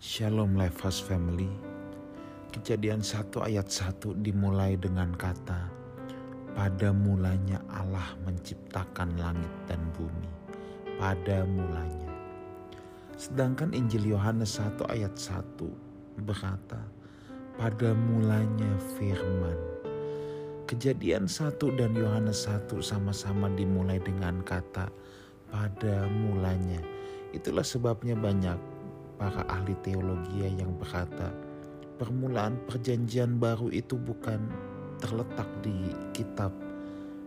Shalom Lifehouse Family. Kejadian 1 ayat 1 dimulai dengan kata Pada mulanya Allah menciptakan langit dan bumi. Pada mulanya. Sedangkan Injil Yohanes 1 ayat 1 berkata Pada mulanya firman. Kejadian 1 dan Yohanes 1 sama-sama dimulai dengan kata pada mulanya. Itulah sebabnya banyak para ahli teologi yang berkata permulaan perjanjian baru itu bukan terletak di kitab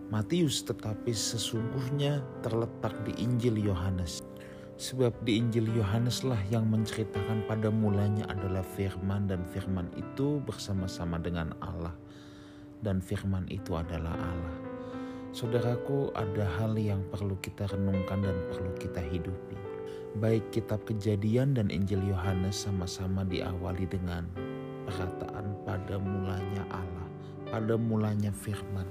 Matius tetapi sesungguhnya terletak di Injil Yohanes. Sebab di Injil Yohaneslah yang menceritakan pada mulanya adalah firman dan firman itu bersama-sama dengan Allah dan firman itu adalah Allah. Saudaraku, ada hal yang perlu kita renungkan dan perlu kita hidupi. Baik kitab kejadian dan Injil Yohanes sama-sama diawali dengan perkataan pada mulanya Allah, pada mulanya firman.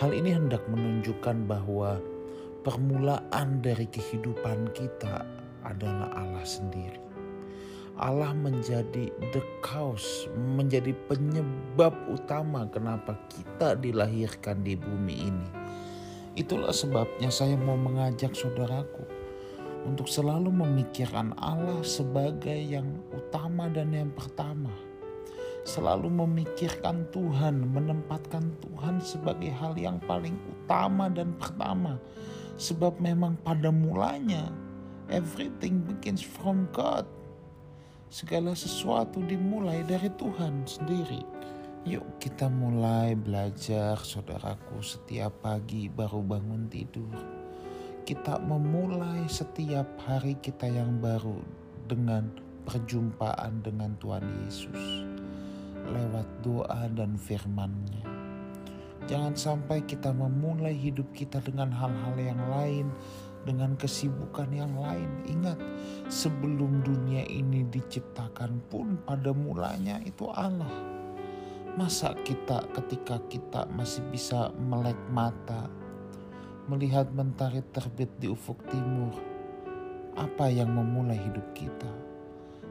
Hal ini hendak menunjukkan bahwa permulaan dari kehidupan kita adalah Allah sendiri. Allah menjadi the cause, menjadi penyebab utama kenapa kita dilahirkan di bumi ini. Itulah sebabnya saya mau mengajak saudaraku untuk selalu memikirkan Allah sebagai yang utama dan yang pertama. Selalu memikirkan Tuhan, menempatkan Tuhan sebagai hal yang paling utama dan pertama. Sebab memang pada mulanya everything begins from God. Segala sesuatu dimulai dari Tuhan sendiri. Yuk kita mulai belajar saudaraku setiap pagi baru bangun tidur kita memulai setiap hari kita yang baru dengan perjumpaan dengan Tuhan Yesus lewat doa dan firman-Nya. Jangan sampai kita memulai hidup kita dengan hal-hal yang lain, dengan kesibukan yang lain. Ingat, sebelum dunia ini diciptakan pun pada mulanya itu Allah. Masa kita ketika kita masih bisa melek mata, melihat mentari terbit di ufuk timur, apa yang memulai hidup kita?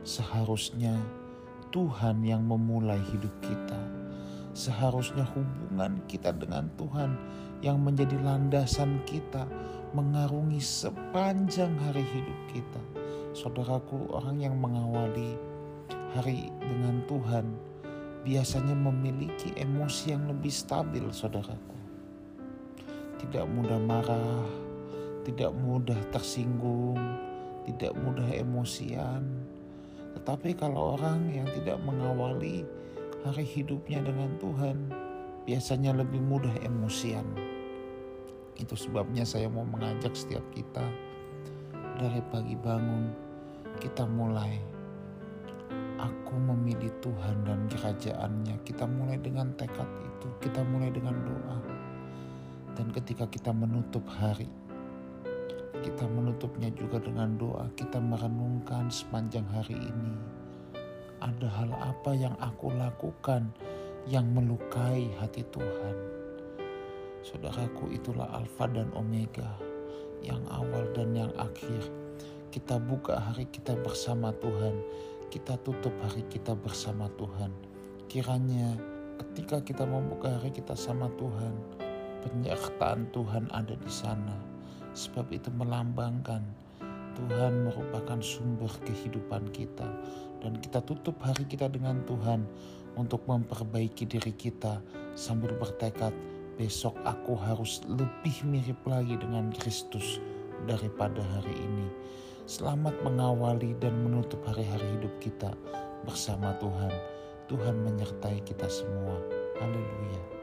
Seharusnya Tuhan yang memulai hidup kita. Seharusnya hubungan kita dengan Tuhan yang menjadi landasan kita mengarungi sepanjang hari hidup kita. Saudaraku, orang yang mengawali hari dengan Tuhan biasanya memiliki emosi yang lebih stabil, saudaraku tidak mudah marah, tidak mudah tersinggung, tidak mudah emosian. Tetapi kalau orang yang tidak mengawali hari hidupnya dengan Tuhan, biasanya lebih mudah emosian. Itu sebabnya saya mau mengajak setiap kita dari pagi bangun kita mulai aku memilih Tuhan dan kerajaannya. Kita mulai dengan tekad itu, kita mulai dengan doa. Dan ketika kita menutup hari, kita menutupnya juga dengan doa. Kita merenungkan sepanjang hari ini. Ada hal apa yang aku lakukan yang melukai hati Tuhan? Saudaraku, itulah Alfa dan Omega, yang awal dan yang akhir. Kita buka hari kita bersama Tuhan, kita tutup hari kita bersama Tuhan. Kiranya ketika kita membuka hari kita sama Tuhan, penyertaan Tuhan ada di sana. Sebab itu melambangkan Tuhan merupakan sumber kehidupan kita. Dan kita tutup hari kita dengan Tuhan untuk memperbaiki diri kita sambil bertekad besok aku harus lebih mirip lagi dengan Kristus daripada hari ini. Selamat mengawali dan menutup hari-hari hidup kita bersama Tuhan. Tuhan menyertai kita semua. Haleluya.